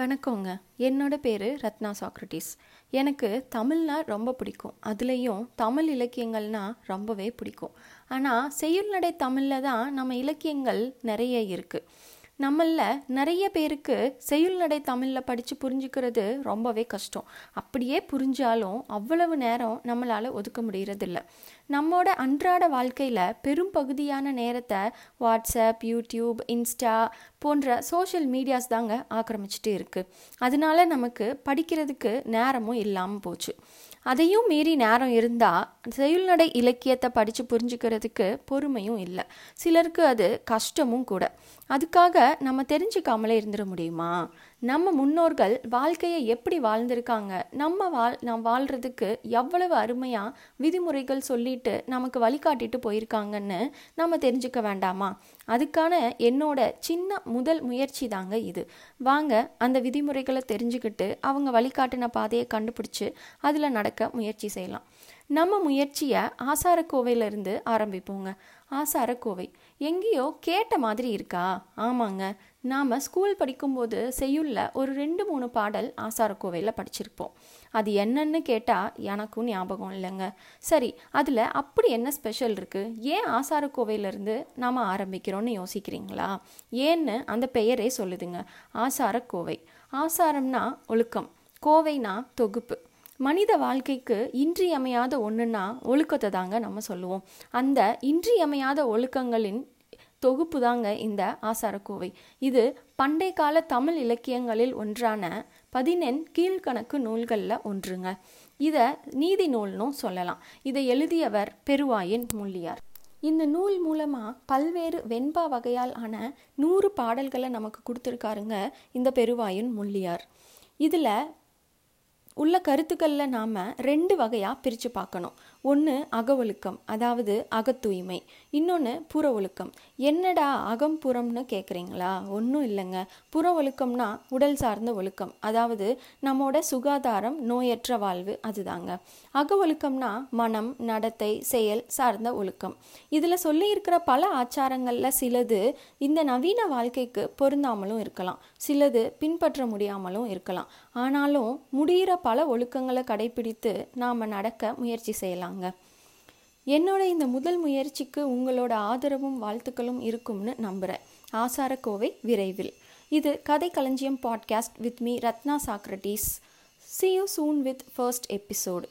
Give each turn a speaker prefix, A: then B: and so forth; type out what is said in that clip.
A: வணக்கங்க. என்னோட பேர் ரத்னா சாக்ரட்டிஸ். எனக்கு தமிழ்னா ரொம்ப பிடிக்கும். அதுலேயும் தமிழ் இலக்கியங்கள்னா ரொம்பவே பிடிக்கும். ஆனால் செய்யுள் நடை தமிழில் தான் நம்ம இலக்கியங்கள் நிறைய இருக்குது நம்மளில் நிறைய பேருக்கு செய்யுள் நடை தமிழில் படித்து புரிஞ்சுக்கிறது ரொம்பவே கஷ்டம். அப்படியே புரிஞ்சாலும் அவ்வளவு நேரம் நம்மளால் ஒதுக்க முடியறதில்ல. நம்மோட அன்றாட வாழ்க்கையில் பெரும் பகுதியான நேரத்தை வாட்ஸ்அப் யூடியூப் இன்ஸ்டா போன்ற சோஷியல் மீடியாஸ் தாங்க ஆக்கிரமிச்சிட்டு இருக்குது அதனால நமக்கு படிக்கிறதுக்கு நேரமும் இல்லாமல் போச்சு. அதையும் மீறி நேரம் இருந்தால் செயல்நடை இலக்கியத்தை படித்து புரிஞ்சுக்கிறதுக்கு பொறுமையும் இல்லை. சிலருக்கு அது கஷ்டமும் கூட. அதுக்காக நம்ம தெரிஞ்சுக்காமலே இருந்துட முடியுமா? நம்ம முன்னோர்கள் வாழ்க்கையை எப்படி வாழ்ந்திருக்காங்க? நம்ம வாழ் நாம் வாழ்கிறதுக்கு எவ்வளவு அருமையாக விதிமுறைகள் சொல்லிட்டு நமக்கு வழிகாட்டிட்டு போயிருக்காங்கன்னு நம்ம தெரிஞ்சுக்க வேண்டாமா? அதுக்கான என்னோட சின்ன முதல் முயற்சி தாங்க இது. வாங்க அந்த விதிமுறைகளை தெரிஞ்சுக்கிட்டு அவங்க வழிகாட்டின பாதையை கண்டுபிடிச்சு அதில் நடக்க முயற்சி செய்யலாம். நம்ம முயற்சியை ஆசாரக்கோவையிலிருந்து ஆரம்பிப்போங்க. ஆசாரக்கோவை. எங்கேயோ கேட்ட மாதிரி இருக்கா? ஆமாங்க. நாம் ஸ்கூல் படிக்கும்போது செய்யுள்ள ஒரு ரெண்டு மூணு பாடல் ஆசாரக்கோவையில் படிச்சிருப்போம். அது என்னன்னு கேட்டால் எனக்கும் ஞாபகம் இல்லைங்க. சரி அதில் அப்படி என்ன ஸ்பெஷல் இருக்குது ஏன் ஆசாரக்கோவையிலேருந்து நாம் ஆரம்பிக்கிறோன்னு யோசிக்கிறீங்களா? ஏன்னு அந்த பெயரே சொல்லுதுங்க. ஆசாரக்கோவை. ஆசாரம்னா ஒழுக்கம். கோவைனா தொகுப்பு. மனித வாழ்க்கைக்கு இன்றியமையாத ஒன்றுன்னா ஒழுக்கத்தை தாங்க நம்ம சொல்லுவோம். அந்த இன்றியமையாத ஒழுக்கங்களின் தொகுப்பு தாங்க இந்த ஆசாரக்கோவை. இது பண்டைய கால தமிழ் இலக்கியங்களில் ஒன்றான பதினெண் கீழ்கணக்கு நூல்களில் ஒன்றுங்க. இதை நீதி நூல்னும் சொல்லலாம். இதை எழுதியவர் பெருவாயின் முள்ளியார். இந்த நூல் மூலமாக பல்வேறு வெண்பா வகையால் ஆன நூறு பாடல்களை நமக்கு கொடுத்துருக்காருங்க இந்த பெருவாயின் முள்ளியார். இதில் உள்ள கருத்துக்களில் நாம் ரெண்டு வகையாக பிரித்து பார்க்கணும். ஒன்று அக ஒழுக்கம் அதாவது அகத்தூய்மை. இன்னொன்று புற ஒழுக்கம் என்னடா அகம் புறம்னு கேட்குறீங்களா ஒன்றும் இல்லைங்க. புற ஒழுக்கம்னா உடல் சார்ந்த ஒழுக்கம். அதாவது நம்மோட சுகாதாரம் நோயற்ற வாழ்வு அதுதாங்க. அக ஒழுக்கம்னா மனம் நடத்தை செயல் சார்ந்த ஒழுக்கம். இதில் சொல்லியிருக்கிற பல ஆச்சாரங்களில் சிலது இந்த நவீன வாழ்க்கைக்கு பொருந்தாமலும் இருக்கலாம். சிலது பின்பற்ற முடியாமலும் இருக்கலாம். ஆனாலும் முடிகிற பல ஒழுக்கங்களை கடைபிடித்து நாம் நடக்க முயற்சி செய்யலாங்க. என்னோட இந்த முதல் முயற்சிக்கு உங்களோட ஆதரவும் வாழ்த்துக்களும் இருக்கும்னு நம்புகிறேன் ஆசாரக்கோவை விரைவில். இது கதை களஞ்சியம் podcast with me Ratna Socrates see you soon with first episode